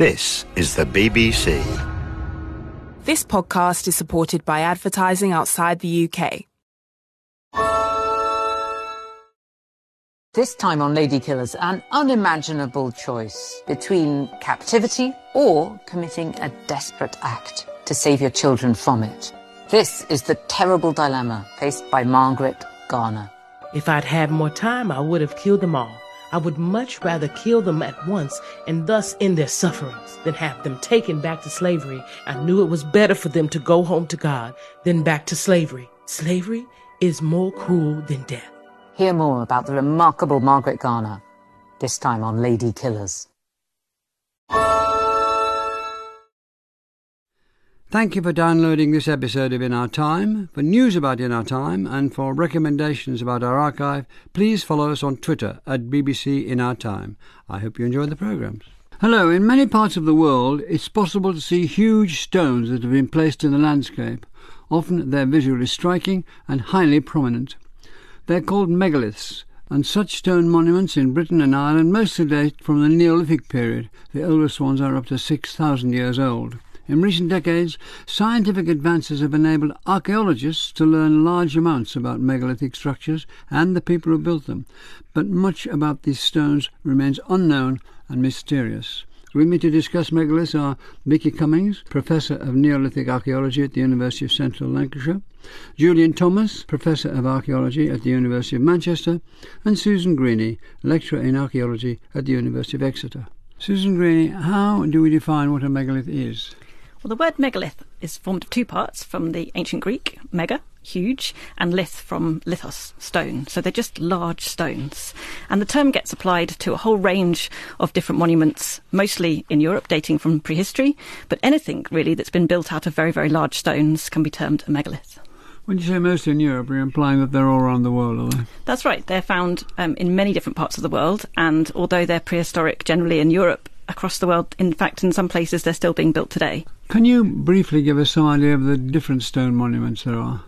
This is the BBC. This podcast is supported by advertising outside the UK. This time on Lady Killers, an unimaginable choice between captivity or committing a desperate act to save your children from it. This is the terrible dilemma faced by Margaret Garner. If I'd had more time, I would have killed them all. I would much rather kill them at once and thus end their sufferings than have them taken back to slavery. I knew it was better for them to go home to God than back to slavery. Slavery is more cruel than death. Hear more about the remarkable Margaret Garner, this time on Lady Killers. Thank you for downloading this episode of In Our Time. For news about In Our Time and for recommendations about our archive, please follow us on Twitter at BBC In Our Time. I hope you enjoy the programmes. Hello, in many parts of the world, it's possible to see huge stones that have been placed in the landscape. Often they're visually striking and highly prominent. They're called megaliths, and such stone monuments in Britain and Ireland mostly date from the Neolithic period. The oldest ones are up to 6,000 years old. In recent decades, scientific advances have enabled archaeologists to learn large amounts about megalithic structures and the people who built them, but much about these stones remains unknown and mysterious. With me to discuss megaliths are Vicki Cummings, Professor of Neolithic Archaeology at the University of Central Lancashire, Julian Thomas, Professor of Archaeology at the University of Manchester, and Susan Greaney, Lecturer in Archaeology at the University of Exeter. Susan Greaney, how do we define what a megalith is? Well, the word megalith is formed of two parts from the ancient Greek, mega, huge, and lith from lithos, stone. So they're just large stones. And the term gets applied to a whole range of different monuments, mostly in Europe, dating from prehistory. But anything really that's been built out of very, very large stones can be termed a megalith. When you say mostly in Europe, you're implying that they're all around the world, are they? That's right. They're found um, in many different parts of the world. And although they're prehistoric generally in Europe, across the world, in fact, in some places, they're still being built today. Can you briefly give us some idea of the different stone monuments there are?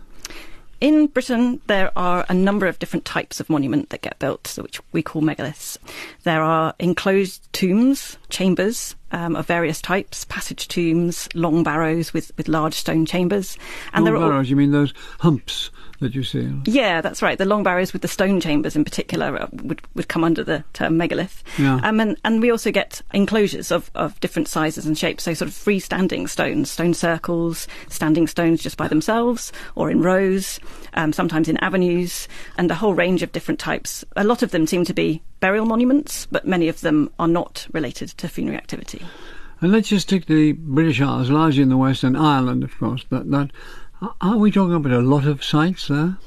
In Britain, there are a number of different types of monument that get built, which we call megaliths. There are enclosed tombs, chambers um, of various types, passage tombs, long barrows with, with large stone chambers. And long barrows, all... you mean those humps that you see. Yeah, that's right. The long barrows with the stone chambers in particular uh, would, would come under the term megalith. Yeah. Um, and, and we also get enclosures of, of different sizes and shapes, so sort of freestanding stones, stone circles, standing stones just by themselves or in rows, um, sometimes in avenues, and a whole range of different types. A lot of them seem to be burial monuments, but many of them are not related to funerary activity. And let's just take the British Isles, largely in the West and Ireland, of course. That, that are we talking about a lot of sites there?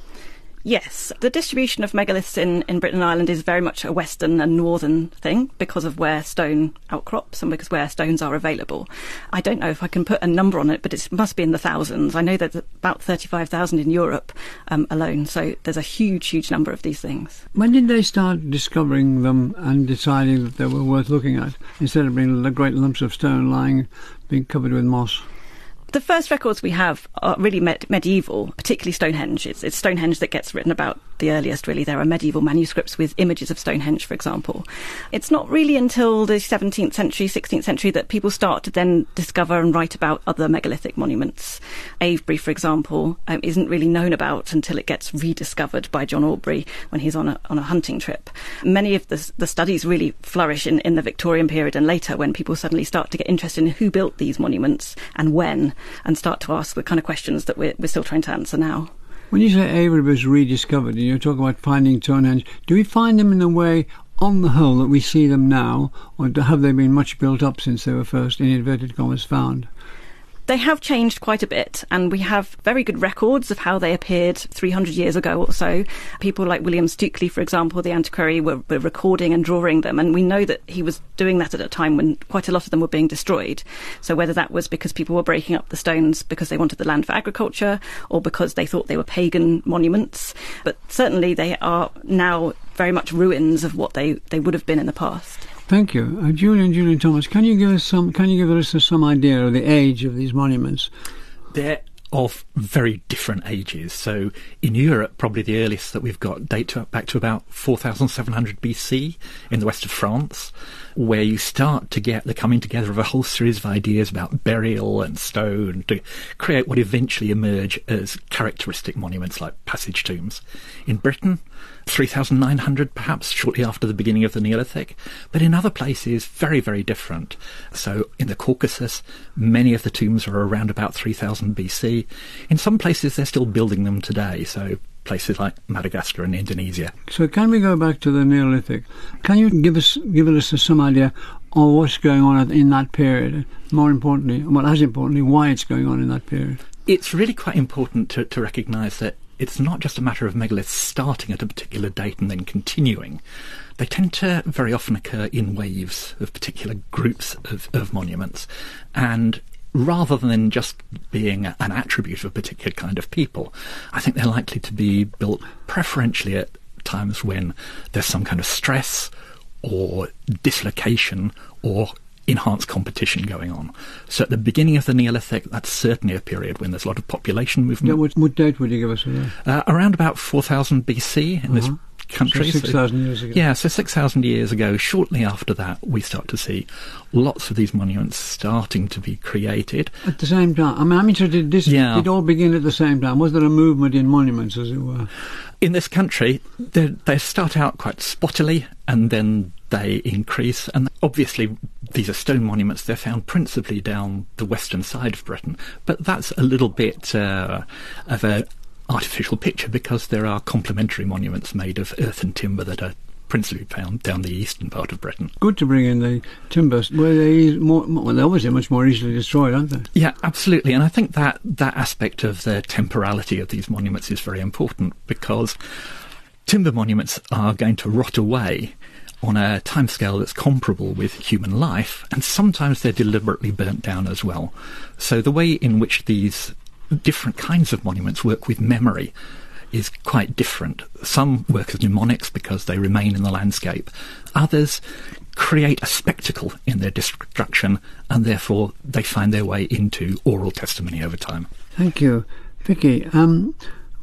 Yes, the distribution of megaliths in, in Britain and Ireland is very much a western and northern thing because of where stone outcrops and because where stones are available. I don't know if I can put a number on it, but it must be in the thousands. I know there's about 35,000 in Europe um, alone, so there's a huge, huge number of these things. When did they start discovering them and deciding that they were worth looking at instead of being the great lumps of stone lying, being covered with moss? The first records we have are really med- medieval, particularly Stonehenge. It's, it's, Stonehenge that gets written about the earliest, really. There are medieval manuscripts with images of Stonehenge, for example. It's not really until the 17th century, 16th century that people start to then discover and write about other megalithic monuments. Avebury, for example, um, isn't really known about until it gets rediscovered by John Aubrey when he's on a, on a hunting trip. Many of the, the studies really flourish in, in the Victorian period and later when people suddenly start to get interested in who built these monuments and when and start to ask the kind of questions that we're, we're still trying to answer now. When you say Avebury was rediscovered, and you're talking about finding Stonehenge, do we find them in the way, on the whole, that we see them now, or have they been much built up since they were first, in inverted commas, found? They have changed quite a bit, and we have very good records of how they appeared 300 years ago or so. People like William Stukeley, for example, the antiquary, were, were, recording and drawing them, and we know that he was doing that at a time when quite a lot of them were being destroyed. So whether that was because people were breaking up the stones because they wanted the land for agriculture, or because they thought they were pagan monuments, but certainly they are now very much ruins of what they, they would have been in the past. Thank you, uh, Julian. Julian Thomas, can you give us some? Can you give us some idea of the age of these monuments? They're of very different ages. So in Europe, probably the earliest that we've got date to, back to about 4,700 BC in the west of France. where you start to get the coming together of a whole series of ideas about burial and stone to create what eventually emerge as characteristic monuments like passage tombs. In Britain, 3,900 perhaps shortly after the beginning of the Neolithic, but in other places very, very different. So in the Caucasus, many of the tombs are around about 3000 BC. In some places they're still building them today, so places like Madagascar and Indonesia. So can we go back to the Neolithic? Can you give us give us some idea of what's going on in that period? More importantly, well, as importantly, why it's going on in that period? It's really quite important to, to recognise that it's not just a matter of megaliths starting at a particular date and then continuing. They tend to very often occur in waves of particular groups of, of monuments. And rather than just being an attribute of a particular kind of people, I think they're likely to be built preferentially at times when there's some kind of stress or dislocation or enhanced competition going on. So at the beginning of the Neolithic, that's certainly a period when there's a lot of population movement. Yeah, what, what date would you give us for that? Uh, around about 4000 BC in uh-huh. this country. So 6,000 years ago. Yeah, so 6,000 years ago, shortly after that, we start to see lots of these monuments starting to be created. At the same time? I mean, I'm interested, this, yeah. it all begin at the same time. Was there a movement in monuments, as it were? In this country, they start out quite spottily and then they increase. And obviously, these are stone monuments. They're found principally down the western side of Britain, but that's a little bit uh, of a artificial picture because there are complementary monuments made of earth and timber that are principally found down the eastern part of Britain. Good to bring in the timbers. Where they more, well, they're obviously much more easily destroyed, aren't they? Yeah, absolutely. And I think that that aspect of the temporality of these monuments is very important because timber monuments are going to rot away on a timescale that's comparable with human life, and sometimes they're deliberately burnt down as well. So the way in which these different kinds of monuments work with memory is quite different. Some work as mnemonics because they remain in the landscape. Others create a spectacle in their destruction and therefore they find their way into oral testimony over time. Thank you. Vicki, um,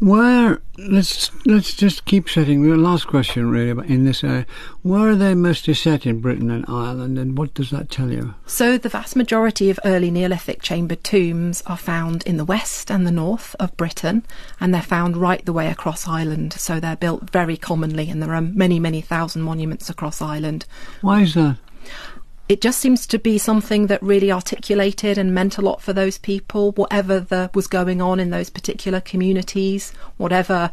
where let's let's just keep setting the last question really in this area. Where are they mostly set in Britain and Ireland, and what does that tell you? So the vast majority of early Neolithic chamber tombs are found in the west and the north of Britain, and they're found right the way across Ireland. So they're built very commonly, and there are many many thousand monuments across Ireland. Why is that? It just seems to be something that really articulated and meant a lot for those people, whatever the, was going on in those particular communities, whatever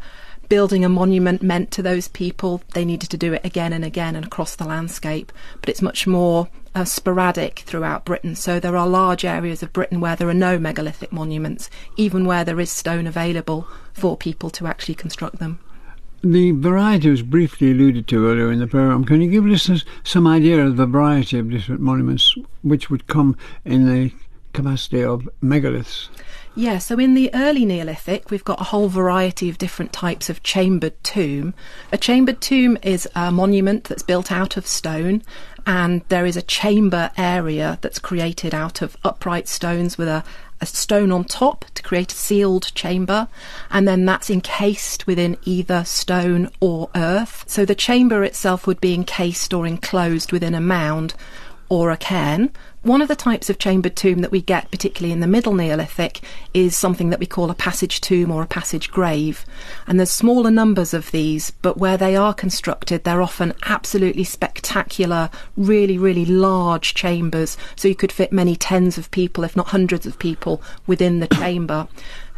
building a monument meant to those people, they needed to do it again and again and across the landscape. But it's much more uh, sporadic throughout Britain. So there are large areas of Britain where there are no megalithic monuments, even where there is stone available for people to actually construct them. The variety was briefly alluded to earlier in the programme. Can you give listeners some idea of the variety of different monuments which would come in the capacity of megaliths? Yeah, so in the early Neolithic, we've got a whole variety of different types of chambered tomb. A chambered tomb is a monument that's built out of stone, and there is a chamber area that's created out of upright stones with a, a stone on top to create a sealed chamber, and then that's encased within either stone or earth. So the chamber itself would be encased or enclosed within a mound or a cairn. One of the types of chambered tomb that we get, particularly in the Middle Neolithic, is something that we call a passage tomb or a passage grave. And there's smaller numbers of these, but where they are constructed, they're often absolutely spectacular, really, really large chambers. So you could fit many tens of people, if not hundreds of people, within the chamber.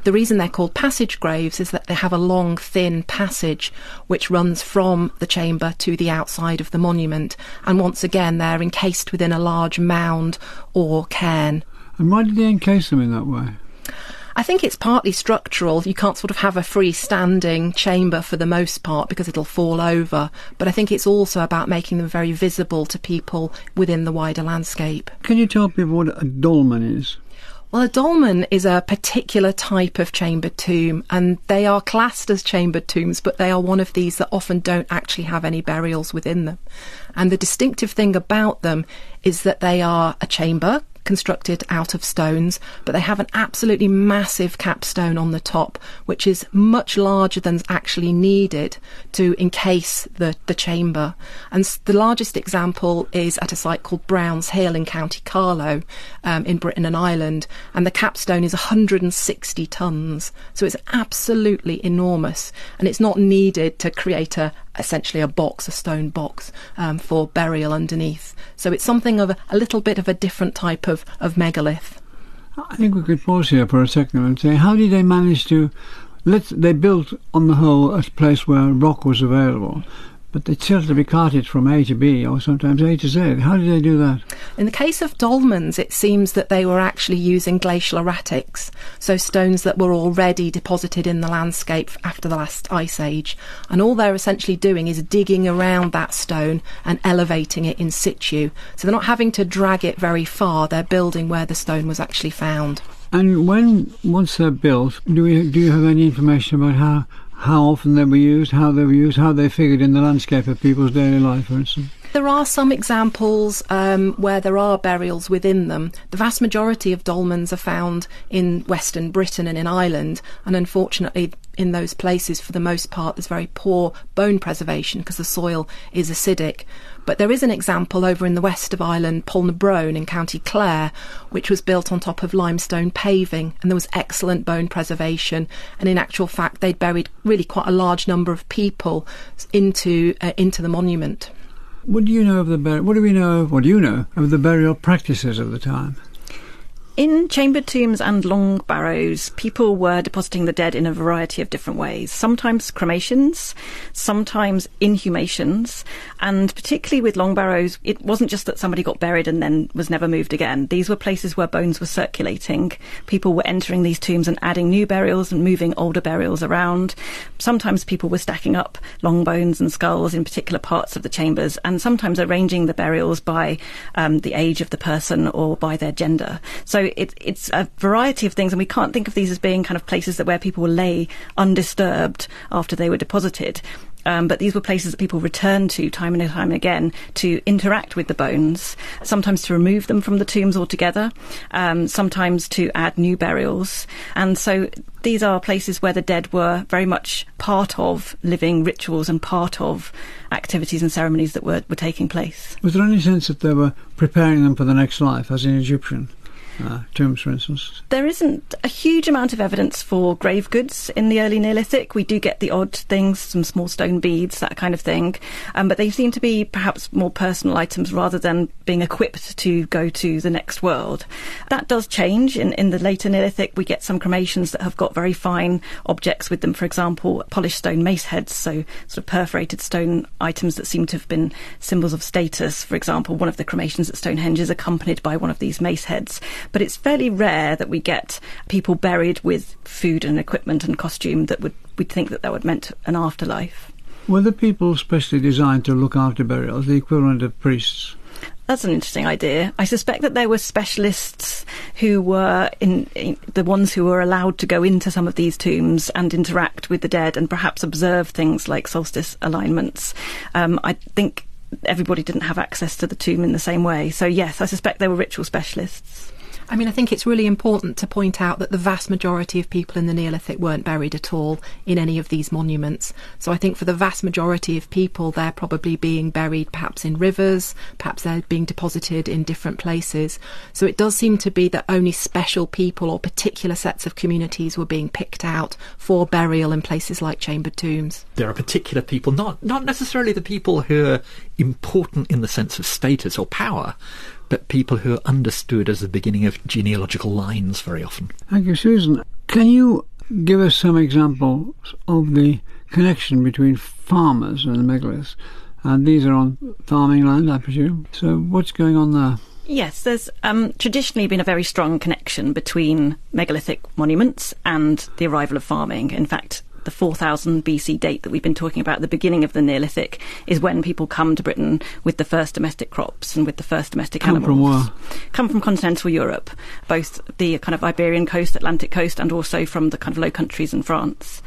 The reason they're called passage graves is that they have a long, thin passage which runs from the chamber to the outside of the monument. And once again, they're encased within a large mound or cairn. And why did they encase them in that way? I think it's partly structural. You can't sort of have a freestanding chamber for the most part because it'll fall over. But I think it's also about making them very visible to people within the wider landscape. Can you tell people what a dolmen is? Well, a dolmen is a particular type of chambered tomb, and they are classed as chambered tombs, but they are one of these that often don't actually have any burials within them. And the distinctive thing about them is that they are a chamber constructed out of stones, but they have an absolutely massive capstone on the top, which is much larger than's actually needed to encase the, the chamber. And the largest example is at a site called Browns Hill in County Carlow um, in Britain and Ireland, and the capstone is 160 tons. So it's absolutely enormous, and it's not needed to create a essentially a box, a stone box um, for burial underneath. So it's something of a, a little bit of a different type of, of megalith. I think we could pause here for a second and say, how did they manage to? Let they built on the whole a place where rock was available, but they still to be carted from A to B or sometimes A to Z. How did they do that? In the case of dolmens, it seems that they were actually using glacial erratics, so stones that were already deposited in the landscape after the last ice age. And all they're essentially doing is digging around that stone and elevating it in situ. So they're not having to drag it very far, they're building where the stone was actually found. And when once they're built, do we do you have any information about how how often they were used, how they were used, how they figured in the landscape of people's daily life, for instance? There are some examples um, where there are burials within them. The vast majority of dolmens are found in Western Britain and in Ireland, and unfortunately, in those places, for the most part, there's very poor bone preservation because the soil is acidic. But there is an example over in the west of Ireland, Poulnabrone in County Clare, which was built on top of limestone paving, and there was excellent bone preservation. And in actual fact, they'd buried really quite a large number of people into uh, into the monument. What do you know of the bur- what do we know? What do you know of the burial practices of the time? In chamber tombs and long barrows, people were depositing the dead in a variety of different ways. Sometimes cremations, sometimes inhumations, and particularly with long barrows, it wasn't just that somebody got buried and then was never moved again. These were places where bones were circulating. People were entering these tombs and adding new burials and moving older burials around. Sometimes people were stacking up long bones and skulls in particular parts of the chambers, and sometimes arranging the burials by um, the age of the person or by their gender. So it, it's a variety of things, and we can't think of these as being kind of places that where people lay undisturbed after they were deposited. Um, but these were places that people returned to time and time again to interact with the bones, sometimes to remove them from the tombs altogether, um, sometimes to add new burials. And so these are places where the dead were very much part of living rituals and part of activities and ceremonies that were, were taking place. Was there any sense that they were preparing them for the next life, as in Egyptian? Uh, tombs, for instance? There isn't a huge amount of evidence for grave goods in the early Neolithic. We do get the odd things, some small stone beads, that kind of thing, um, but they seem to be perhaps more personal items rather than being equipped to go to the next world. That does change in, in the later Neolithic. We get some cremations that have got very fine objects with them, for example, polished stone mace heads, so sort of perforated stone items that seem to have been symbols of status. For example, one of the cremations at Stonehenge is accompanied by one of these mace heads but it's fairly rare that we get people buried with food and equipment and costume that would we'd think that that would meant an afterlife. Were the people specially designed to look after burials, the equivalent of priests? That's an interesting idea. I suspect that there were specialists who were in, in, the ones who were allowed to go into some of these tombs and interact with the dead and perhaps observe things like solstice alignments. Um, I think everybody didn't have access to the tomb in the same way. So yes, I suspect there were ritual specialists. I mean, I think it's really important to point out that the vast majority of people in the Neolithic weren't buried at all in any of these monuments. So I think for the vast majority of people, they're probably being buried perhaps in rivers, perhaps they're being deposited in different places. So it does seem to be that only special people or particular sets of communities were being picked out for burial in places like chambered tombs. There are particular people, not, not necessarily the people who are important in the sense of status or power, but people who are understood as the beginning of genealogical lines very often. Thank you, Susan. Can you give us some examples of the connection between farmers and the megaliths? And these are on farming land, I presume. So, what's going on there? Yes, there's um, traditionally been a very strong connection between megalithic monuments and the arrival of farming. In fact, the 4000 BC date that we've been talking about, the beginning of the Neolithic, is when people come to Britain with the first domestic crops and with the first domestic come animals. From where? Come from continental Europe, both the kind of Iberian coast, Atlantic coast, and also from the kind of Low Countries in France.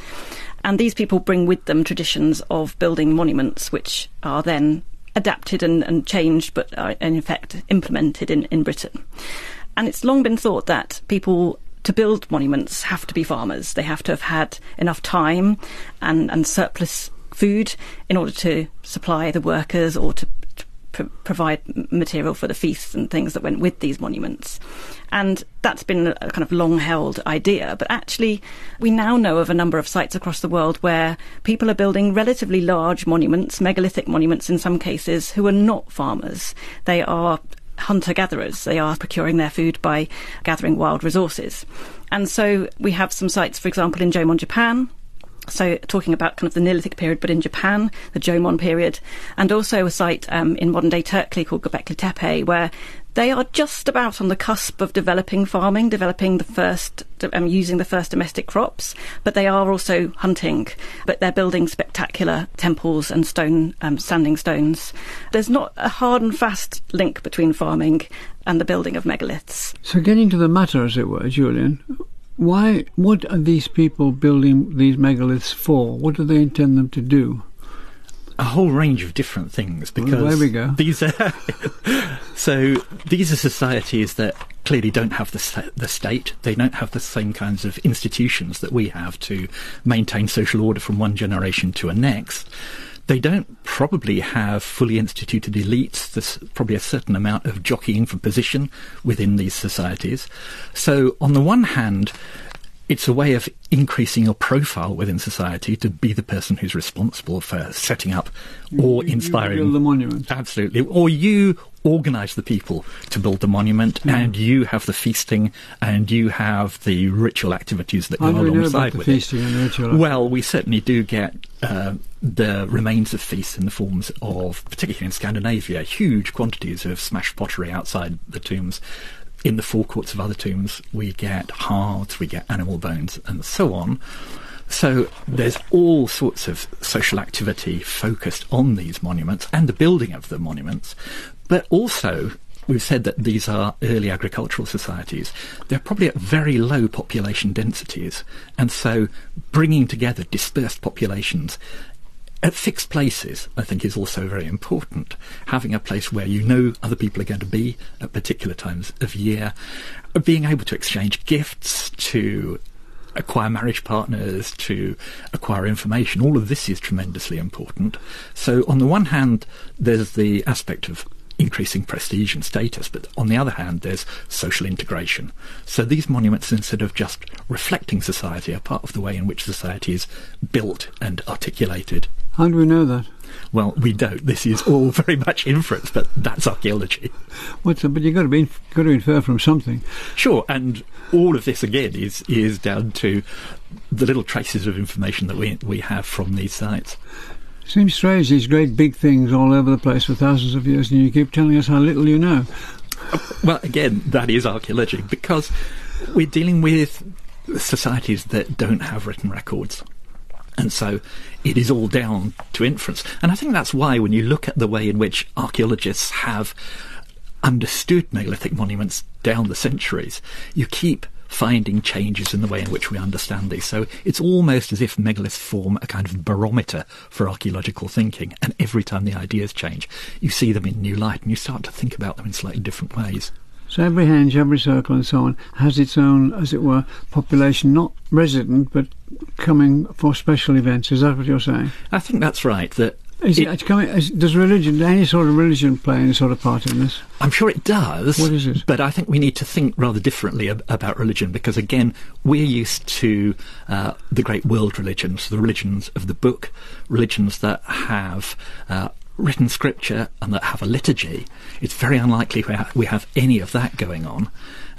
And these people bring with them traditions of building monuments, which are then adapted and, and changed, but are in effect implemented in, in Britain. And it's long been thought that people to build monuments have to be farmers. They have to have had enough time and, and surplus food in order to supply the workers or to, to pr- provide material for the feasts and things that went with these monuments. And that's been a kind of long held idea. But actually, we now know of a number of sites across the world where people are building relatively large monuments, megalithic monuments in some cases, who are not farmers. They are hunter gatherers. They are procuring their food by gathering wild resources. And so we have some sites, for example, in Jomon, Japan, so, talking about kind of the Neolithic period, but in Japan, the Jomon period, and also a site um, in modern day Turkey called Göbekli Tepe, where they are just about on the cusp of developing farming, developing the first, um, using the first domestic crops, but they are also hunting. But they're building spectacular temples and stone, um, standing stones. There's not a hard and fast link between farming and the building of megaliths. So, getting to the matter, as it were, Julian, why? What are these people building these megaliths for? What do they intend them to do? A whole range of different things because well, there we go. these are so these are societies that clearly don't have the the state they don't have the same kinds of institutions that we have to maintain social order from one generation to a next they don't probably have fully instituted elites. There's probably a certain amount of jockeying for position within these societies. So, on the one hand, it's a way of increasing your profile within society to be the person who's responsible for setting up or you, inspiring you the monument. Absolutely. Or you organize the people to build the monument Mm. and you have the feasting and you have the ritual activities that go alongside with feasting it. and the ritual? Well, we certainly do get uh, the remains of feasts in the forms of, particularly in Scandinavia, huge quantities of smashed pottery outside the tombs. In the forecourts of other tombs, we get hearths, we get animal bones, and so on. So there's all sorts of social activity focused on these monuments and the building of the monuments, but also we've said that these are early agricultural societies. They're probably at very low population densities, and so bringing together dispersed populations at fixed places, I think, is also very important. Having a place where you know other people are going to be at particular times of year, being able to exchange gifts, to acquire marriage partners, to acquire information, all of this is tremendously important. So, on the one hand, there's the aspect of increasing prestige and status, but on the other hand, there's social integration. So these monuments, instead of just reflecting society, are part of the way in which society is built and articulated. How do we know that? Well, we don't. This is all very much inference, but that's archaeology. What's but you've got to be got to infer from something. Sure, and all of this again is is down to the little traces of information that we we have from these sites. Seems strange these great big things all over the place for thousands of years, and you keep telling us how little you know. Well, again, that is archaeology because we're dealing with societies that don't have written records. And so it is all down to inference. And I think that's why, when you look at the way in which archaeologists have understood megalithic monuments down the centuries, you keep finding changes in the way in which we understand these. So it's almost as if megaliths form a kind of barometer for archaeological thinking. And every time the ideas change, you see them in new light and you start to think about them in slightly different ways. So every henge, every circle, and so on has its own, as it were, population, not resident, but coming for special events. Is that what you're saying? I think that's right. That Is it, It- it's coming, is, does religion, any sort of religion play any sort of part in this? I'm sure it does. What is it? But I think we need to think rather differently ab- about religion because, again, we're used to uh, the great world religions, the religions of the book, religions that have. Uh, Written scripture and that have a liturgy, it's very unlikely we, ha- we have any of that going on.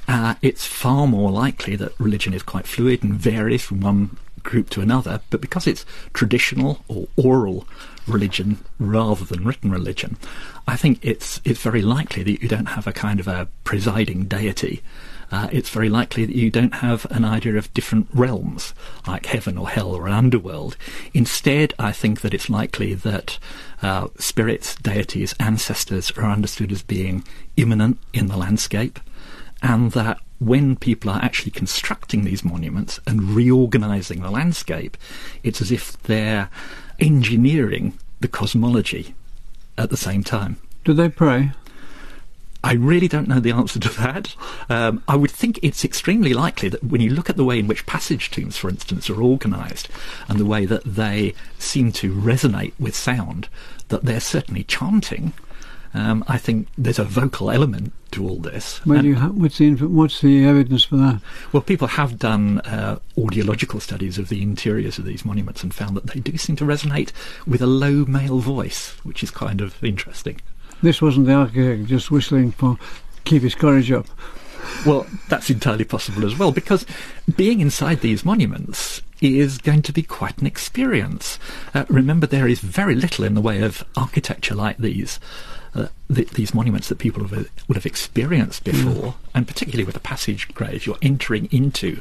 Uh, it's far more likely that religion is quite fluid and varies from one group to another, but because it's traditional or oral religion rather than written religion, I think it's it's very likely that you don't have a kind of a presiding deity. Uh, it's very likely that you don't have an idea of different realms like heaven or hell or an underworld. Instead, I think that it's likely that uh, spirits, deities, ancestors are understood as being immanent in the landscape and that when people are actually constructing these monuments and reorganizing the landscape, it's as if they're engineering the cosmology at the same time. Do they pray? I really don't know the answer to that. Um, I would think it's extremely likely that when you look at the way in which passage tombs, for instance, are organised and the way that they seem to resonate with sound, that they're certainly chanting. Um, I think there's a vocal element to all this. Where do you ha- what's, the, inf- what's the evidence for that? well, people have done uh, audiological studies of the interiors of these monuments and found that they do seem to resonate with a low male voice, which is kind of interesting. This wasn't the architect just whistling for keep his courage up. Well, that's entirely possible as well, because being inside these monuments is going to be quite an experience. Uh, remember, there is very little in the way of architecture like these. Uh, th- these monuments that people have, would have experienced before, and particularly with the passage grave, you're entering into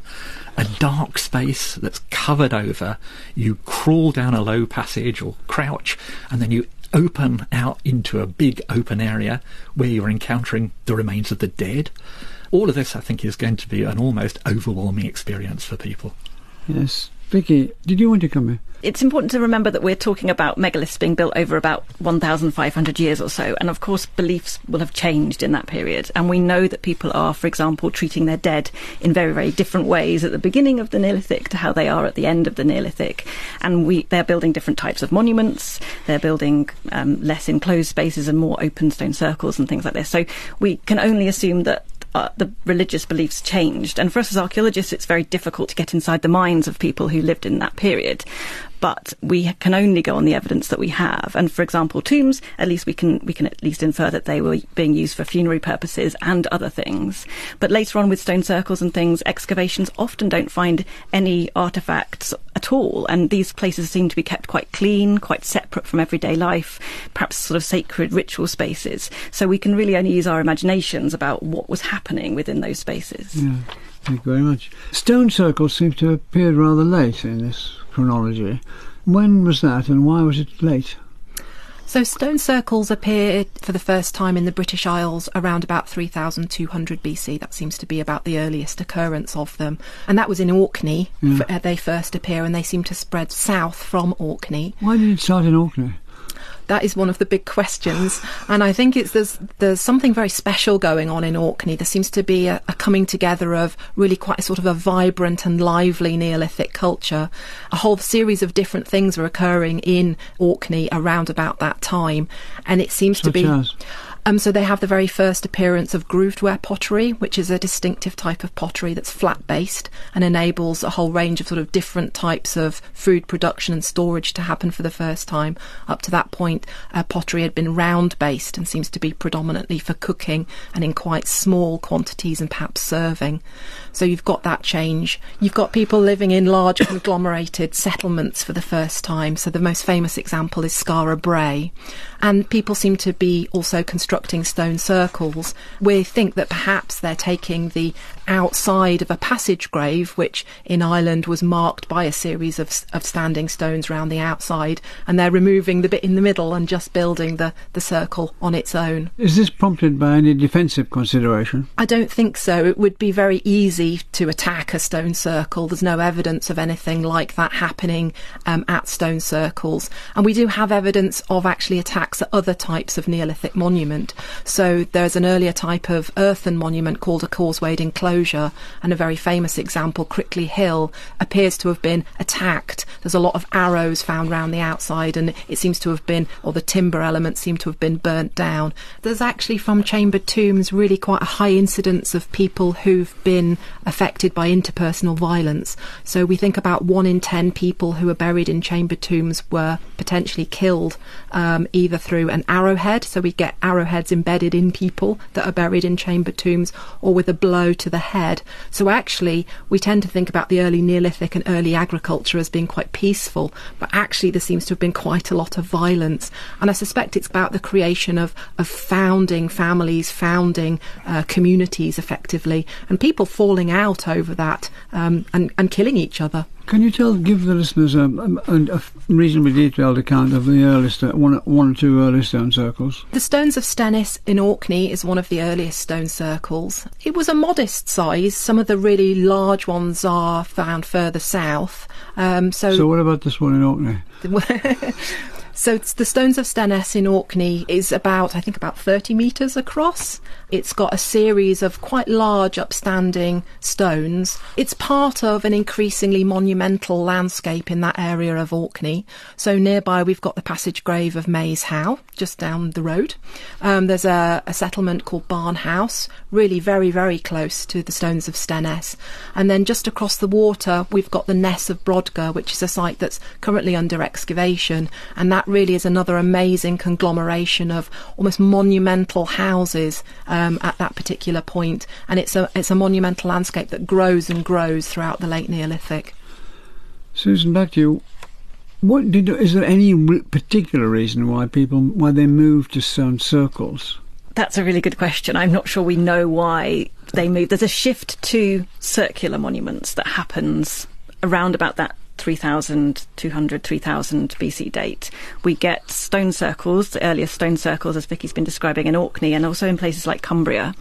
a dark space that's covered over. You crawl down a low passage or crouch, and then you open out into a big open area where you're encountering the remains of the dead. All of this, I think, is going to be an almost overwhelming experience for people. Yes. Vicki, did you want to come in? It's important to remember that we're talking about megaliths being built over about 1,500 years or so. And of course, beliefs will have changed in that period. And we know that people are, for example, treating their dead in very, very different ways at the beginning of the Neolithic to how they are at the end of the Neolithic. And we, they're building different types of monuments. They're building um, less enclosed spaces and more open stone circles and things like this. So we can only assume that uh, the religious beliefs changed. And for us as archaeologists, it's very difficult to get inside the minds of people who lived in that period. But we can only go on the evidence that we have. And for example, tombs, at least we can we can at least infer that they were being used for funerary purposes and other things. But later on with stone circles and things, excavations often don't find any artifacts at all. And these places seem to be kept quite clean, quite separate from everyday life, perhaps sort of sacred ritual spaces. So we can really only use our imaginations about what was happening within those spaces. Yeah. Thank you very much. Stone circles seem to have appeared rather late in this chronology. When was that and why was it late? So stone circles appeared for the first time in the British Isles around about 3200 BC. That seems to be about the earliest occurrence of them. And that was in Orkney. Yeah. F- uh, they first appear and they seem to spread south from Orkney. Why did it start in Orkney? That is one of the big questions, and I think it's there's there's something very special going on in Orkney. There seems to be a, a coming together of really quite a sort of a vibrant and lively Neolithic culture. A whole series of different things are occurring in Orkney around about that time, and it seems to be. as? Um, so they have the very first appearance of grooved ware pottery, which is a distinctive type of pottery that's flat based and enables a whole range of sort of different types of food production and storage to happen for the first time. Up to that point, uh, pottery had been round based and seems to be predominantly for cooking and in quite small quantities and perhaps serving. So you've got that change. You've got people living in large conglomerated settlements for the first time. So the most famous example is Skara Brae. And people seem to be also constructing stone circles. We think that perhaps they're taking the outside of a passage grave, which in Ireland was marked by a series of, of standing stones round the outside, and they're removing the bit in the middle and just building the, the circle on its own. Is this prompted by any defensive consideration? I don't think so. It would be very easy to attack a stone circle. There's no evidence of anything like that happening um, at stone circles. And we do have evidence of actually attacks at other types of Neolithic monument. So there's an earlier type of earthen monument called a causewayed enclosure, and a very famous example, Crickley Hill, appears to have been attacked. There's a lot of arrows found round the outside, and it seems to have been, or the timber elements seem to have been burnt down. There's actually from chambered tombs really quite a high incidence of people who've been affected by interpersonal violence. So we think about one in ten people who are buried in chambered tombs were potentially killed um, either through an arrowhead, so we get arrowheads embedded in people that are buried in chamber tombs, or with a blow to the head. So actually, we tend to think about the early Neolithic and early agriculture as being quite peaceful, but actually there seems to have been quite a lot of violence. And I suspect it's about the creation of, of founding families, founding uh, communities effectively, and people falling out over that um, and, and killing each other. Can you tell, give the listeners a, a, a reasonably detailed account of the earliest, uh, one, one or two early stone circles? The Stones of Stenness in Orkney is one of the earliest stone circles. It was a modest size. Some of the really large ones are found further south. Um, So what about this one in Orkney? So the Stones of Stenness in Orkney is about, I think, about 30 metres across. It's got a series of quite large, upstanding stones. It's part of an increasingly monumental landscape in that area of Orkney. So nearby, we've got the passage grave of Maes Howe, just down the road. Um, there's a, a, settlement called Barn House, really very, very close to the Stones of Stenness. And then just across the water, we've got the Ness of Brodgar, which is a site that's currently under excavation. And that really is another amazing conglomeration of almost monumental houses um, at that particular point, and it's a it's a monumental landscape that grows and grows throughout the late Neolithic. Susan, back to you. What did is there any particular reason why people why they moved to stone circles? That's a really good question. I'm not sure we know why they moved. There's a shift to circular monuments that happens around about that 3200, 3000 BC date. We get stone circles, the earliest stone circles, as Vicki's been describing in Orkney, and also in places like Cumbria.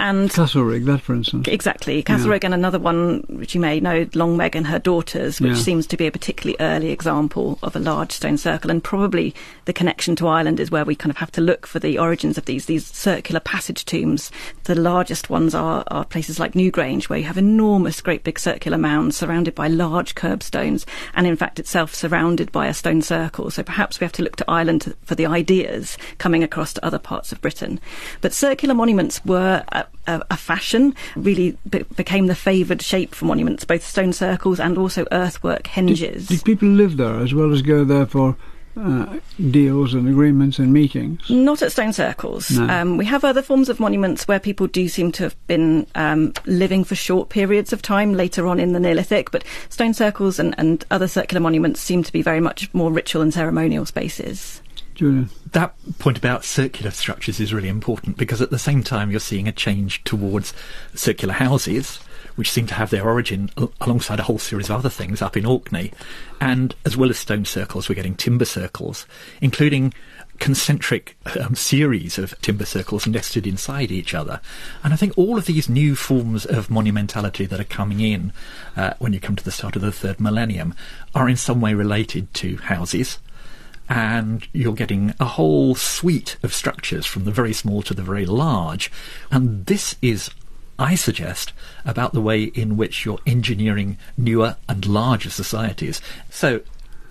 And Castlerigg, that for instance. Exactly. Castlerigg yeah. and another one which you may know, Long Meg and her daughters, which yeah. seems to be a particularly early example of a large stone circle. And probably the connection to Ireland is where we kind of have to look for the origins of these, these circular passage tombs. The largest ones are, are places like Newgrange, where you have enormous, great big circular mounds surrounded by large curbstones, and in fact itself surrounded by a stone circle. So perhaps we have to look to Ireland for the ideas coming across to other parts of Britain. But circular monuments were a, a, a fashion, really be- became the favoured shape for monuments, both stone circles and also earthwork henges. Did, did people live there as well as go there for uh, deals and agreements and meetings? Not at stone circles. No. Um, we have other forms of monuments where people do seem to have been um, living for short periods of time later on in the Neolithic, but stone circles and, and other circular monuments seem to be very much more ritual and ceremonial spaces. Julian. That point about circular structures is really important because at the same time you're seeing a change towards circular houses, which seem to have their origin alongside a whole series of other things up in Orkney. And as well as stone circles, we're getting timber circles, including concentric um, series of timber circles nested inside each other. And I think all of these new forms of monumentality that are coming in uh, when you come to the start of the third millennium are in some way related to houses and you're getting a whole suite of structures from the very small to the very large. And this is, I suggest, about the way in which you're engineering newer and larger societies. So,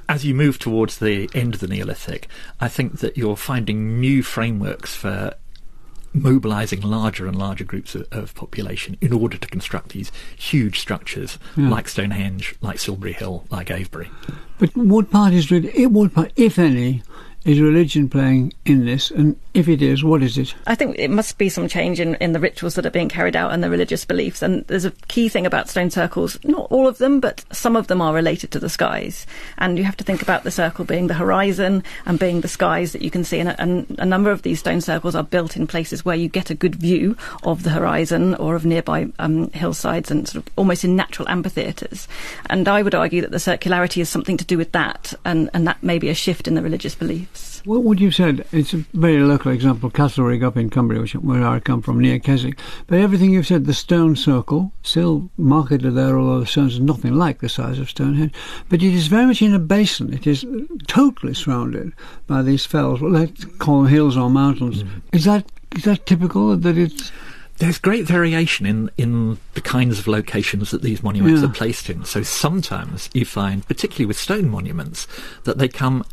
as you move towards the end of the Neolithic, I think that you're finding new frameworks for mobilizing larger and larger groups of, of, population in order to construct these huge structures yeah. like Stonehenge, like Silbury Hill, like Avebury. But what part is really, what part, if any, is religion playing in this? And if it is, what is it? I think it must be some change in, in the rituals that are being carried out and the religious beliefs. And there's a key thing about stone circles. Not all of them, but some of them are related to the skies. And you have to think about the circle being the horizon and being the skies that you can see. And a, and a number of these stone circles are built in places where you get a good view of the horizon or of nearby um, hillsides and sort of almost in natural amphitheatres. And I would argue that the circularity is something to do with that. And, and that may be a shift in the religious belief beliefs. Well, what you said, it's a very local example, Castlerigg up in Cumbria, which, where I come from, near Keswick. But everything you've said, the stone circle, still marketed there, although the stones are nothing like the size of Stonehenge. But it is very much in a basin. It is totally surrounded by these fells, well, let's call them hills or mountains. Mm. Is that is that typical that it's there's great variation in, in the kinds of locations that these monuments yeah. are placed in. So sometimes you find, particularly with stone monuments, that they come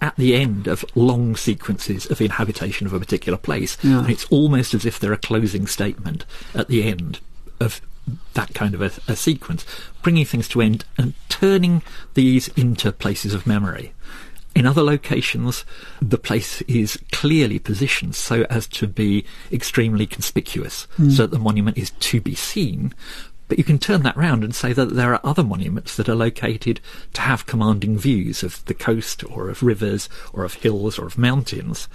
at the end of long sequences of inhabitation of a particular place. Yeah. And it's almost as if they're a closing statement at the end of that kind of a, a, sequence, bringing things to end and turning these into places of memory. In other locations, the place is clearly positioned so as to be extremely conspicuous, mm. so that the monument is to be seen, but you can turn that round and say that there are other monuments that are located to have commanding views of the coast or of rivers or of hills or of mountains.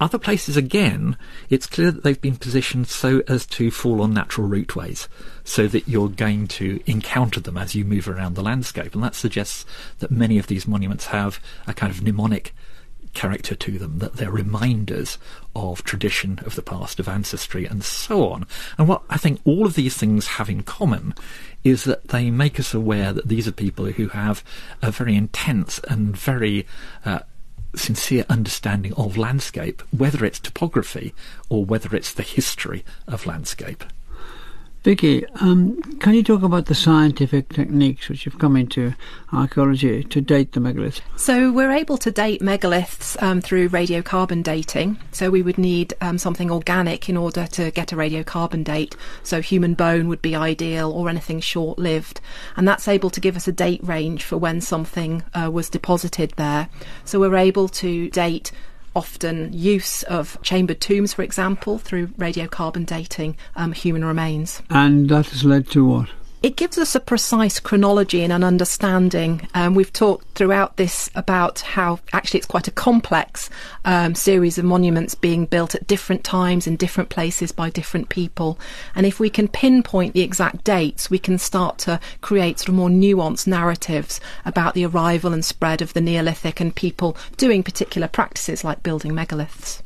Other places, again, it's clear that they've been positioned so as to fall on natural routeways, so that you're going to encounter them as you move around the landscape. And that suggests that many of these monuments have a kind of mnemonic character to them, that they're reminders of tradition, of the past, of ancestry, and so on. And what I think all of these things have in common is that they make us aware that these are people who have a very intense and very uh, sincere understanding of landscape, whether it's topography or whether it's the history of landscape. Vicki, um, can you talk about the scientific techniques which have come into archaeology to date the megaliths? So we're able to date megaliths um, through radiocarbon dating. So we would need um, something organic in order to get a radiocarbon date. So human bone would be ideal, or anything short-lived, and that's able to give us a date range for when something uh, was deposited there. So we're able to date often use of chambered tombs, for example, through radiocarbon dating um, human remains. And that has led to what? It gives us a precise chronology and an understanding. Um, we've talked throughout this about how actually it's quite a complex um, series of monuments being built at different times in different places by different people. And if we can pinpoint the exact dates, we can start to create sort of more nuanced narratives about the arrival and spread of the Neolithic and people doing particular practices like building megaliths.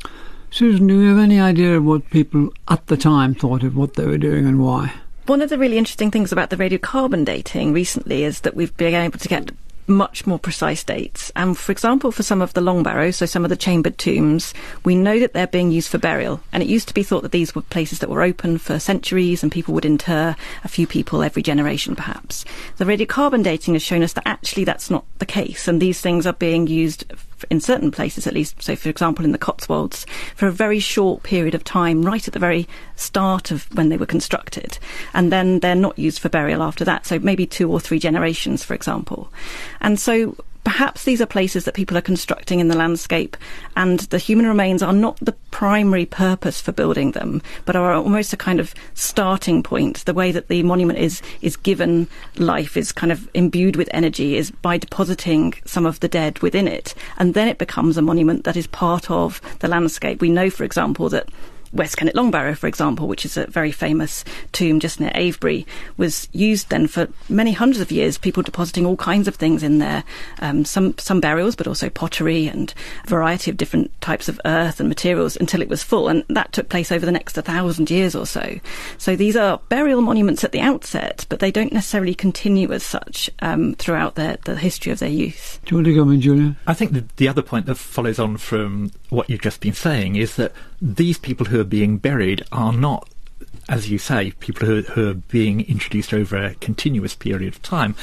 Susan, do you have any idea of what people at the time thought of what they were doing and why? One of the really interesting things about the radiocarbon dating recently is that we've been able to get much more precise dates. And for example, for some of the long barrows, so some of the chambered tombs, we know that they're being used for burial. And it used to be thought that these were places that were open for centuries and people would inter a few people every generation, perhaps. The radiocarbon dating has shown us that actually that's not the case. And these things are being used in certain places at least, so for example in the Cotswolds, for a very short period of time, right at the very start of when they were constructed. And then they're not used for burial after that, so maybe two or three generations, for example. And so perhaps these are places that people are constructing in the landscape and the human remains are not the primary purpose for building them but are almost a kind of starting point. The way that the monument is is given life is kind of imbued with energy is by depositing some of the dead within it. And then it becomes a monument that is part of the landscape. We know for example that West Kennet Longbarrow, for example, which is a very famous tomb just near Avebury, was used then for many hundreds of years. People depositing all kinds of things in there, um, some some burials, but also pottery and a variety of different types of earth and materials until it was full, and that took place over the next thousand years or so. So these are burial monuments at the outset, but they don't necessarily continue as such um, throughout their, the history of their use. Do you want to go in, Julian? I think the, the other point that follows on from what you've just been saying is that these people who are being buried are not, as you say, people who, who are being introduced over a continuous period of time.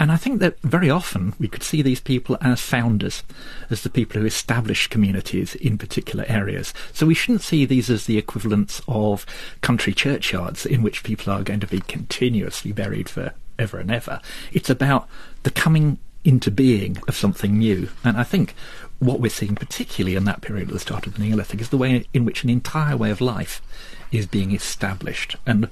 And I think that very often we could see these people as founders, as the people who establish communities in particular areas. So we shouldn't see these as the equivalents of country churchyards in which people are going to be continuously buried for ever and ever. It's about the coming into being of something new. And I think what we're seeing, particularly in that period at the start of the Neolithic, is the way in which an entire way of life is being established. And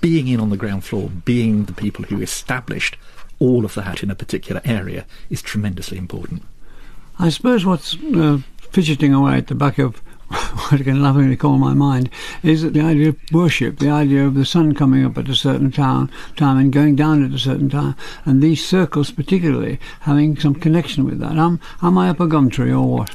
being in on the ground floor, being the people who established all of that in a particular area, is tremendously important. I suppose what's uh, fidgeting away at the back of what I can lovingly call my mind, is that the idea of worship, the idea of the sun coming up at a certain time, time and going down at a certain time, and these circles particularly having some connection with that. Am, am I up a gum tree or what?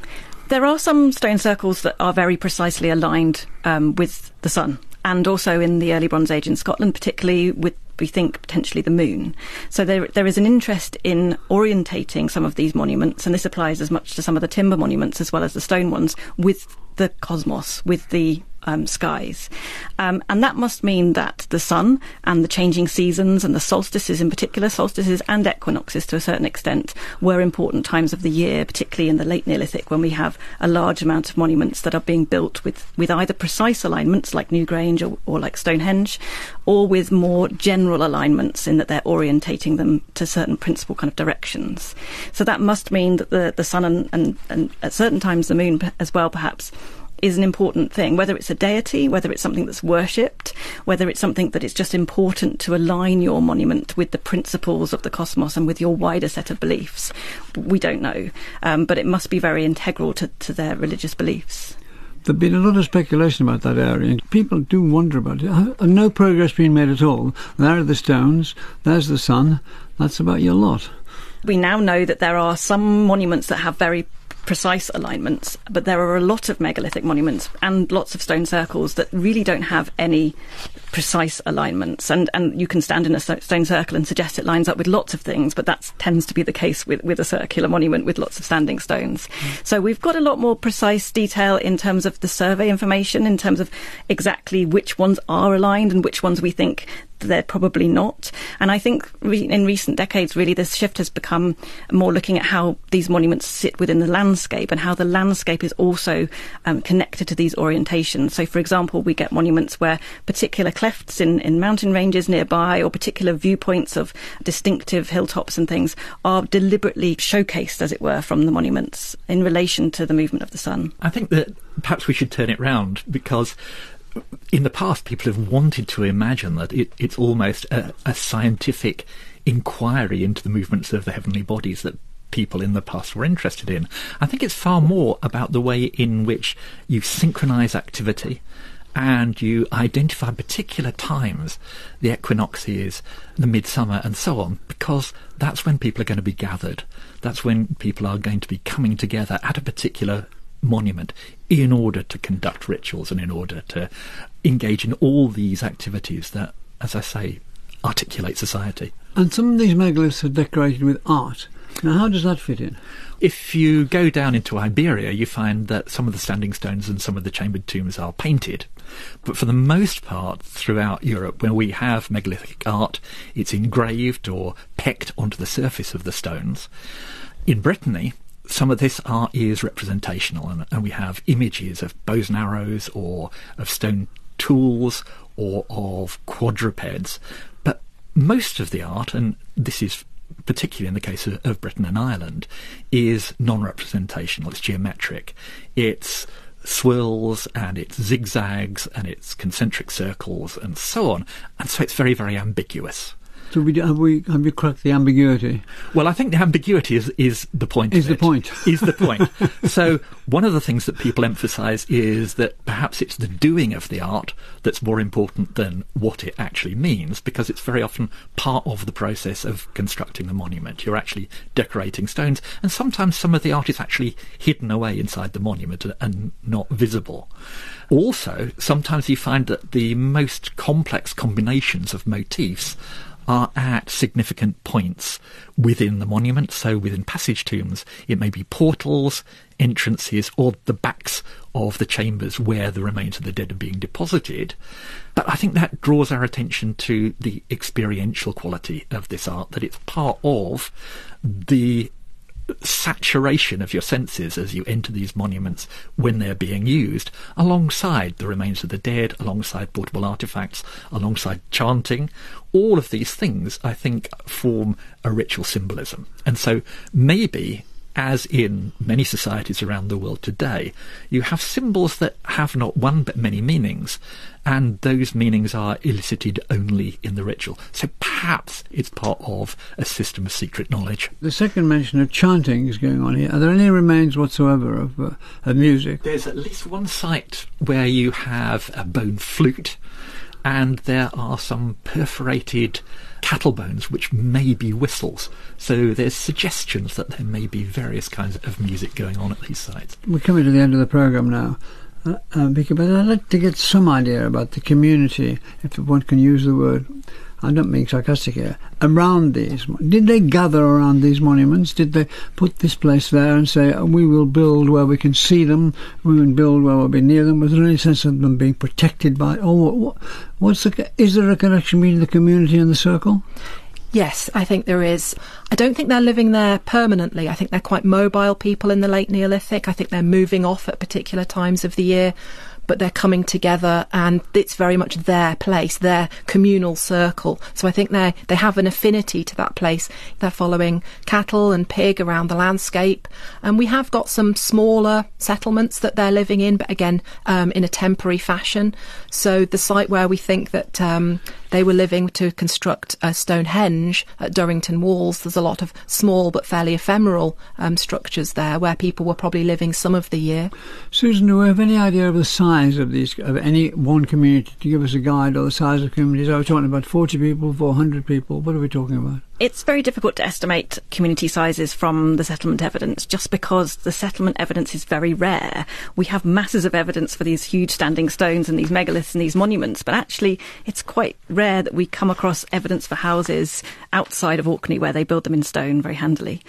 There are some stone circles that are very precisely aligned um, with the sun, and also in the early Bronze Age in Scotland, particularly with we think potentially the moon. So there, there is an interest in orientating some of these monuments, and this applies as much to some of the timber monuments as well as the stone ones, with the cosmos, with the um, skies. Um, and that must mean that the sun and the changing seasons and the solstices in particular, solstices and equinoxes to a certain extent, were important times of the year, particularly in the late Neolithic when we have a large amount of monuments that are being built with, with either precise alignments like Newgrange or, or like Stonehenge, or with more general alignments in that they're orientating them to certain principal kind of directions. So that must mean that the, the sun and, and, and at certain times the moon as well perhaps is an important thing, whether it's a deity, whether it's something that's worshipped, whether it's something that it's just important to align your monument with the principles of the cosmos and with your wider set of beliefs. We don't know, um, but it must be very integral to, to their religious beliefs. There's been a lot of speculation about that area, and people do wonder about it. No progress being made at all. There are the stones, there's the sun, that's about your lot. We now know that there are some monuments that have very precise alignments, but there are a lot of megalithic monuments and lots of stone circles that really don't have any precise alignments. And, and you can stand in a stone circle and suggest it lines up with lots of things, but that tends to be the case with, with a circular monument with lots of standing stones. Mm. So we've got a lot more precise detail in terms of the survey information, in terms of exactly which ones are aligned and which ones we think they're probably not. And I think re- in recent decades, really, this shift has become more looking at how these monuments sit within the landscape and how the landscape is also um, connected to these orientations. So, for example, we get monuments where particular clefts in, in mountain ranges nearby or particular viewpoints of distinctive hilltops and things are deliberately showcased, as it were, from the monuments in relation to the movement of the sun. I think that perhaps we should turn it round because in the past, people have wanted to imagine that it, it's almost a, a, scientific inquiry into the movements of the heavenly bodies that people in the past were interested in. I think it's far more about the way in which you synchronize activity and you identify particular times, the equinoxes, the midsummer, and so on, because that's when people are going to be gathered. That's when people are going to be coming together at a particular monument in order to conduct rituals and in order to engage in all these activities that, as I say, articulate society. And some of these megaliths are decorated with art. Now, how does that fit in? If you go down into Iberia, you find that some of the standing stones and some of the chambered tombs are painted. But for the most part, throughout Europe, when we have megalithic art, it's engraved or pecked onto the surface of the stones. In Brittany, some of this art is representational, and, and we have images of bows and arrows, or of stone tools, or of quadrupeds. But most of the art, and this is particularly in the case of, of Britain and Ireland, is non-representational. It's geometric. It's swirls and it's zigzags and it's concentric circles and so on. And so it's very, very ambiguous. So we, have we have you cracked the ambiguity? Well, I think the ambiguity is is the point. Is the it. point? Is the point? so one of the things that people emphasise is that perhaps it's the doing of the art that's more important than what it actually means, because it's very often part of the process of constructing the monument. You're actually decorating stones, and sometimes some of the art is actually hidden away inside the monument and not visible. Also, sometimes you find that the most complex combinations of motifs are at significant points within the monument. So within passage tombs, it may be portals, entrances, or the backs of the chambers where the remains of the dead are being deposited. But I think that draws our attention to the experiential quality of this art, that it's part of the saturation of your senses as you enter these monuments when they're being used, alongside the remains of the dead, alongside portable artifacts, alongside chanting. All of these things, I think, form a ritual symbolism. And so maybe as in many societies around the world today, you have symbols that have not one but many meanings, and those meanings are elicited only in the ritual. So perhaps it's part of a system of secret knowledge. The second mention of chanting is going on here. Are there any remains whatsoever of, uh, of music? There's at least one site where you have a bone flute, and there are some perforated cattle bones, which may be whistles. So there's suggestions that there may be various kinds of music going on at these sites. We're coming to the end of the programme now. Uh, uh, because, but I'd like to get some idea about the community, if one can use the word. I don't mean sarcastic here. Around these, did they gather around these monuments? Did they put this place there and say, oh, "We will build where we can see them. We will build where we'll be near them"? Was there any sense of them being protected by? Or what, what's the? Is there a connection between the community and the circle? Yes, I think there is. I don't think they're living there permanently. I think they're quite mobile people in the late Neolithic. I think they're moving off at particular times of the year but they're coming together and it's very much their place, their communal circle. So I think they they have an affinity to that place. They're following cattle and pig around the landscape, and we have got some smaller settlements that they're living in, but again um, in a temporary fashion. So the site where we think that um, they were living to construct Stonehenge at Durrington Walls. There's a lot of small but fairly ephemeral um, structures there where people were probably living some of the year. Susan, do we have any idea of the size of these of any one community to give us a guide or the size of communities? Are we talking about 40 people, 400 people? What are we talking about? It's very difficult to estimate community sizes from the settlement evidence just because the settlement evidence is very rare. We have masses of evidence for these huge standing stones and these megaliths and these monuments, but actually it's quite rare that we come across evidence for houses outside of Orkney where they build them in stone very handily.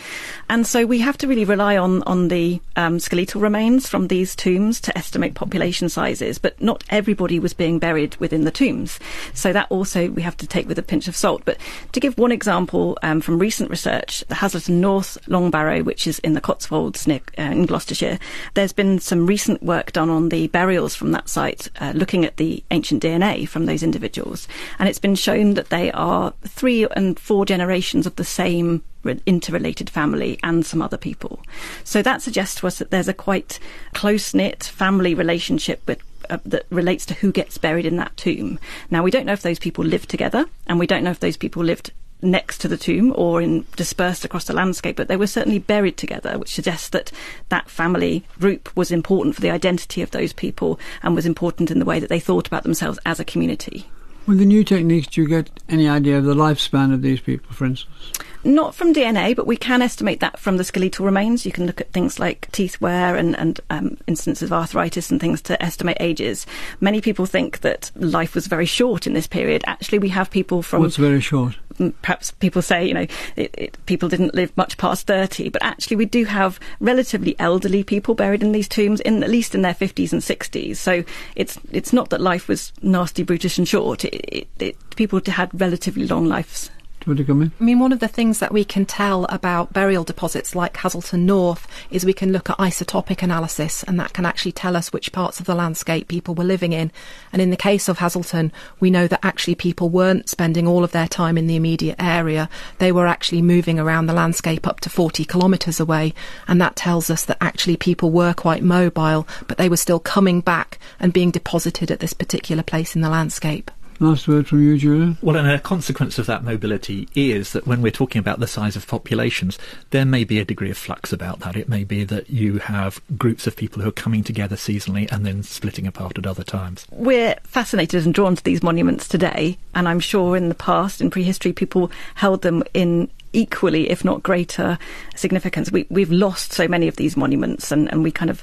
And so we have to really rely on, on the um, skeletal remains from these tombs to estimate population sizes, but not everybody was being buried within the tombs. So that also we have to take with a pinch of salt. But to give one example, um, from recent research, the Hazleton North Long Barrow, which is in the Cotswolds near, uh, in Gloucestershire, there's been some recent work done on the burials from that site, uh, looking at the ancient DNA from those individuals. And it's been shown that they are three and four generations of the same interrelated family and some other people. So that suggests to us that there's a quite close knit family relationship with uh, that relates to who gets buried in that tomb. Now, we don't know if those people lived together, and we don't know if those people lived next to the tomb or in dispersed across the landscape, but they were certainly buried together, which suggests that that family group was important for the identity of those people and was important in the way that they thought about themselves as a community. With the new techniques, do you get any idea of the lifespan of these people, for instance? Not from DNA, but we can estimate that from the skeletal remains. You can look at things like teeth wear and, and um, instances of arthritis and things to estimate ages. Many people think that life was very short in this period. Actually, we have people from. What's very short? Perhaps people say, you know, it, it, people didn't live much past 30, but actually, we do have relatively elderly people buried in these tombs, in at least in their 50s and 60s. So it's it's not that life was nasty, brutish, and short. It, people had relatively long lives to come in? I mean, one of the things that we can tell about burial deposits like Hazleton North is we can look at isotopic analysis, and that can actually tell us which parts of the landscape people were living in. And in the case of Hazleton, we know that actually people weren't spending all of their time in the immediate area. They were actually moving around the landscape up to 40 kilometres away, and that tells us that actually people were quite mobile, but they were still coming back and being deposited at this particular place in the landscape. Last word from you, Julian. Well, and a consequence of that mobility is that when we're talking about the size of populations, there may be a degree of flux about that. It may be that you have groups of people who are coming together seasonally and then splitting apart at other times. We're fascinated and drawn to these monuments today, and I'm sure in the past, in prehistory, people held them in equally, if not greater, significance. We, we've lost so many of these monuments, and, and we kind of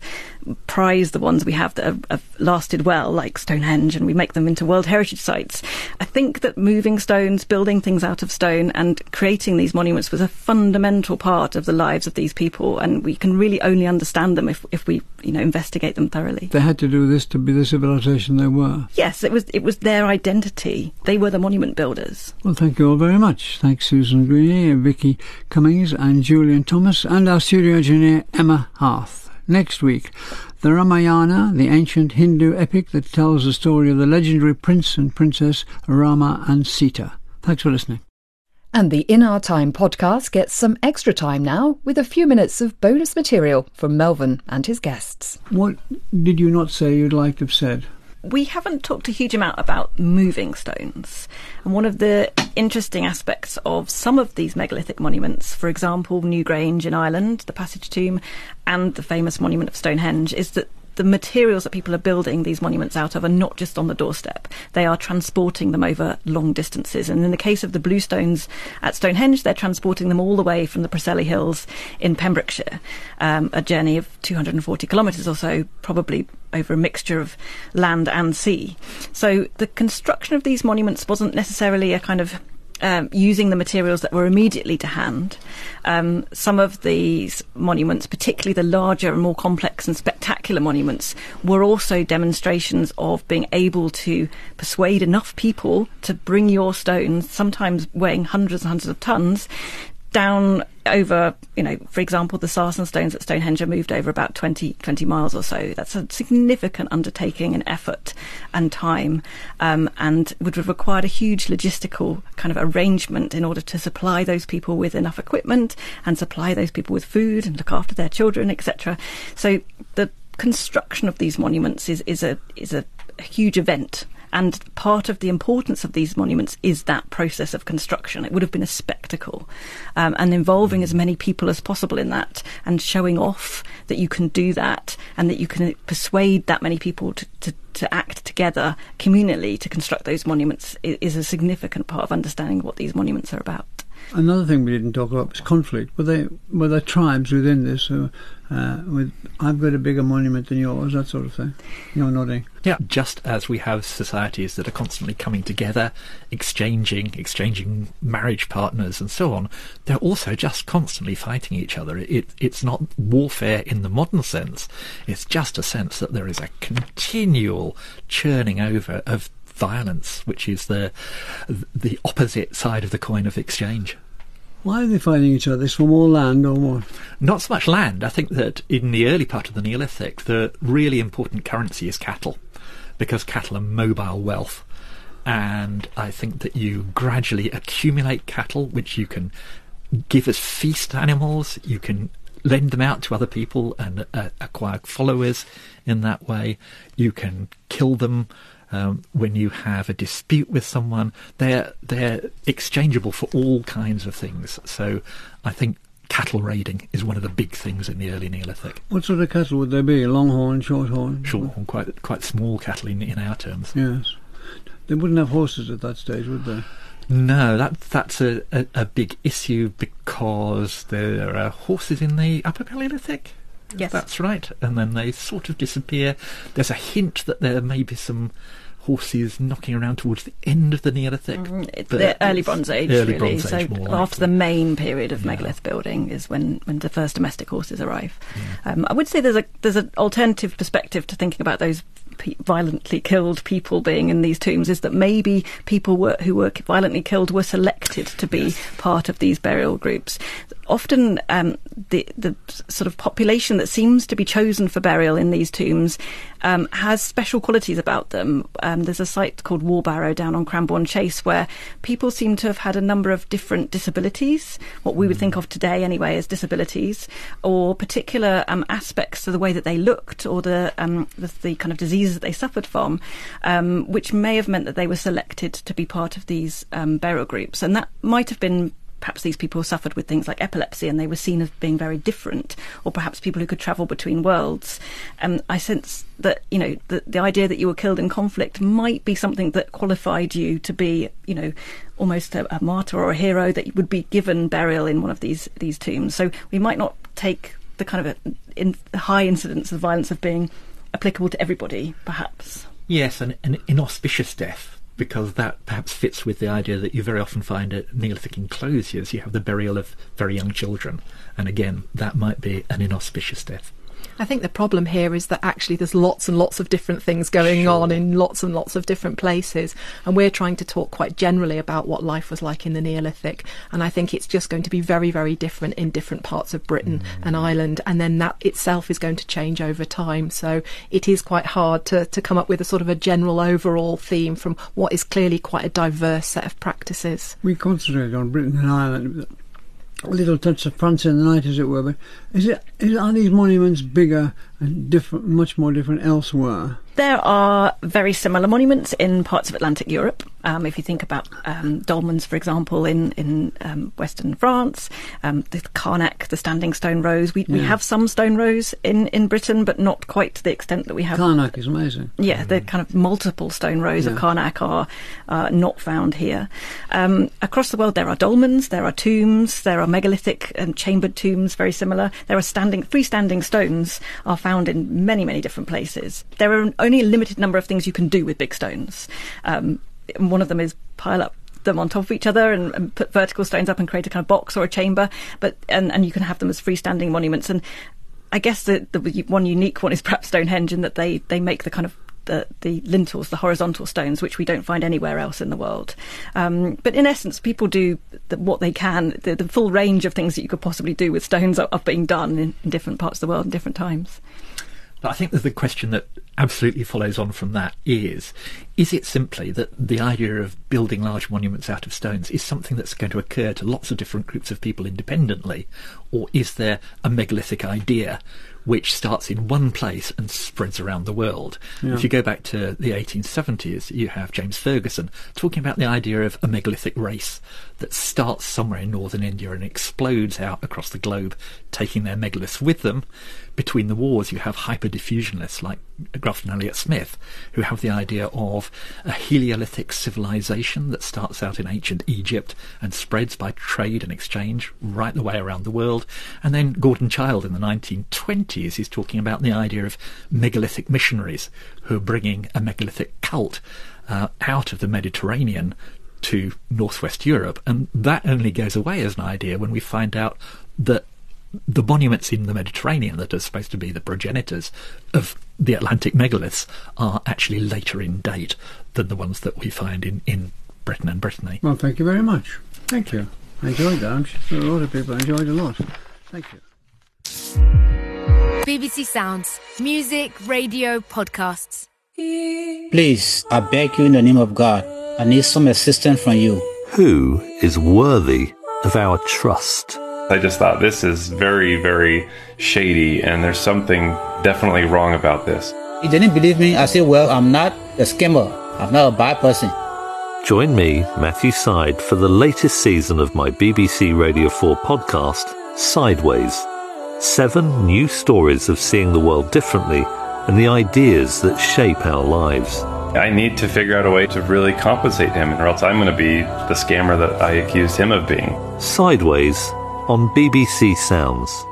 prize the ones we have that have, have, lasted well, like Stonehenge, and we make them into World Heritage Sites. I think that moving stones, building things out of stone, and creating these monuments was a fundamental part of the lives of these people, and we can really only understand them if, if we, you know, investigate them thoroughly. They had to do this to be the civilization they were. Yes, it was. It was their identity. They were the monument builders. Well, thank you all very much. Thanks, Susan Greaney, Vicki Cummings, and Julian Thomas, and our studio engineer Emma Harth. Next week, the Ramayana, the ancient Hindu epic that tells the story of the legendary prince and princess Rama and Sita. Thanks for listening. And the In Our Time podcast gets some extra time now with a few minutes of bonus material from Melvyn and his guests. What did you not say you'd like to have said? We haven't talked a huge amount about moving stones. And one of the interesting aspects of some of these megalithic monuments, for example, Newgrange in Ireland, the Passage Tomb, and the famous monument of Stonehenge, is that the materials that people are building these monuments out of are not just on the doorstep. They are transporting them over long distances. And in the case of the bluestones at Stonehenge, they're transporting them all the way from the Preseli Hills in Pembrokeshire, um, a journey of 240 kilometres or so, probably over a mixture of land and sea. So the construction of these monuments wasn't necessarily a kind of um, using the materials that were immediately to hand. Um, some of these monuments, particularly the larger and more complex and spectacular monuments, were also demonstrations of being able to persuade enough people to bring your stones, sometimes weighing hundreds and hundreds of tons, down over, you know, for example, the sarsen stones at Stonehenge are moved over about 20, 20 miles or so. That's a significant undertaking and effort and time, um, and would have required a huge logistical kind of arrangement in order to supply those people with enough equipment and supply those people with food and look after their children, etc. So the construction of these monuments is, is a is a huge event and part of the importance of these monuments is that process of construction. It would have been a spectacle um, and involving as many people as possible in that and showing off that you can do that and that you can persuade that many people to, to, to act together communally to construct those monuments is, is a significant part of understanding what these monuments are about. Another thing we didn't talk about was conflict. Were they were there tribes within this? Who, uh, with I've got a bigger monument than yours, that sort of thing. You're nodding. Yeah, just as we have societies that are constantly coming together, exchanging, exchanging marriage partners and so on, they're also just constantly fighting each other. It, it's not warfare in the modern sense. It's just a sense that there is a continual churning over of violence, which is the the opposite side of the coin of exchange. Why are they fighting each other? Is for more land or what? Not so much land. I think that in the early part of the Neolithic, the really important currency is cattle, because cattle are mobile wealth. And I think that you gradually accumulate cattle, which you can give as feast animals. You can lend them out to other people and uh, acquire followers in that way. You can kill them um, when you have a dispute with someone, they're they're exchangeable for all kinds of things. So I think cattle raiding is one of the big things in the early Neolithic. What sort of cattle would they be? Longhorn, shorthorn? Shorthorn, quite quite small cattle in, in our terms. Yes. They wouldn't have horses at that stage, would they? No, that that's a, a, a big issue because there are horses in the Upper Paleolithic. Yes. That's right. And then they sort of disappear. There's a hint that there may be some horses knocking around towards the end of the Neolithic. Mm, the early Bronze Age, early really. Bronze so Age, after the main period of Yeah. megalith building is when, when the first domestic horses arrive. Um, I would say there's a there's an alternative perspective to thinking about those pe- violently killed people being in these tombs is that maybe people were, who were violently killed were selected to be part of these burial groups. Often, um, the the sort of population that seems to be chosen for burial in these tombs um, has special qualities about them. Um, there's a site called Wor Barrow down on Cranborne Chase where people seem to have had a number of different disabilities, what we would think of today anyway as disabilities, or particular um, aspects to the way that they looked or the, um, the, the kind of diseases that they suffered from, um, which may have meant that they were selected to be part of these um, burial groups. And that might have been perhaps these people suffered with things like epilepsy and they were seen as being very different, or perhaps people who could travel between worlds. Um, I sense that, you know, the, the idea that you were killed in conflict might be something that qualified you to be, you know, almost a, a martyr or a hero that would be given burial in one of these, these tombs. So we might not take the kind of a, in, high incidence of violence of being applicable to everybody, perhaps. Yes, an, an inauspicious death, because that perhaps fits with the idea that you very often find at Neolithic enclosures you have the burial of very young children. And again, that might be an inauspicious death. I think the problem here is that actually there's lots and lots of different things going on in lots and lots of different places. And we're trying to talk quite generally about what life was like in the Neolithic. And I think it's just going to be very, very different in different parts of Britain mm. and Ireland. And then that itself is going to change over time. So it is quite hard to, to come up with a sort of a general overall theme from what is clearly quite a diverse set of practices. We concentrate on Britain and Ireland. A little touch of France in the night, as it were. But is it? Is, are these monuments bigger different, much more different elsewhere? There are very similar monuments in parts of Atlantic Europe. Um, if you think about um, dolmens, for example, in in um, Western France, um, the Carnac, the standing stone rows. We, we have some stone rows in, in Britain, but not quite to the extent that we have. Carnac is amazing. Yeah, the kind of multiple stone rows of Yeah. Carnac are uh, not found here. Um, across the world, there are dolmens, there are tombs, there are megalithic and chambered tombs, very similar. There are standing, freestanding stones are found in many, many different places. There are only a limited number of things you can do with big stones. Um, one of them is pile up them on top of each other and, and put vertical stones up and create a kind of box or a chamber. But and, and you can have them as freestanding monuments. And I guess the, the one unique one is perhaps Stonehenge in that they, they make the kind of the, the lintels, the horizontal stones, which we don't find anywhere else in the world. Um, but in essence, people do the, what they can. The, the full range of things that you could possibly do with stones are, are being done in, in different parts of the world in different times. But I think that the question that absolutely follows on from that is is it simply that the idea of building large monuments out of stones is something that's going to occur to lots of different groups of people independently? Or is there a megalithic idea which starts in one place and spreads around the world? Yeah. If you go back to the 1870s, you have James Fergusson talking about the idea of a megalithic race that starts somewhere in northern India and explodes out across the globe, taking their megaliths with them. Between the wars, you have hyperdiffusionists like Grafton Elliot Smith, who have the idea of a Heliolithic civilization that starts out in ancient Egypt and spreads by trade and exchange right the way around the world. And then Gordon Childe in the 1920s is talking about the idea of megalithic missionaries who are bringing a megalithic cult uh, out of the Mediterranean to northwest Europe. And that only goes away as an idea when we find out that the monuments in the Mediterranean that are supposed to be the progenitors of the Atlantic megaliths are actually later in date than the ones that we find in, in Britain and Brittany. Well, thank you very much. Thank you. I enjoyed that. I'm sure a lot of people enjoyed a lot. Thank you. BBC Sounds. Music, radio, podcasts. Please, I beg you in the name of God, I need some assistance from you. Who is worthy of our trust? I just thought this is very, very shady, and there's something definitely wrong about this. He didn't believe me. I said, Well, I'm not a scammer, I'm not a bad person. Join me, Matthew Syed, for the latest season of my BBC Radio 4 podcast, Sideways. Seven new stories of seeing the world differently and the ideas that shape our lives. I need to figure out a way to really compensate him, or else I'm going to be the scammer that I accused him of being. Sideways on BBC Sounds.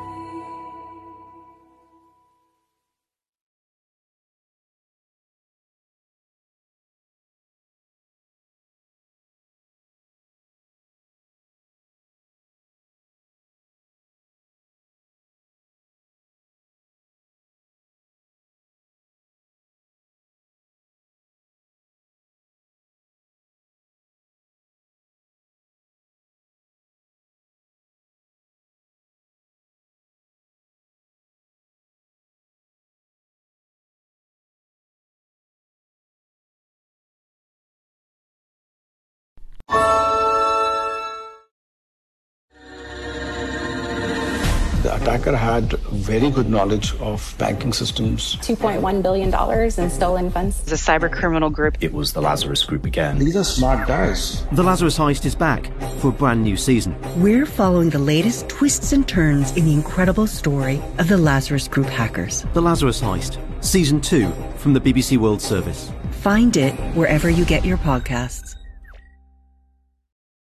Had very good knowledge of banking systems. $2.1 billion in stolen funds. The cyber criminal group. It was the Lazarus Group again. These are smart guys. The Lazarus Heist is back for a brand new season. We're following the latest twists and turns in the incredible story of the Lazarus Group hackers. The Lazarus Heist, Season 2 from the BBC World Service. Find it wherever you get your podcasts.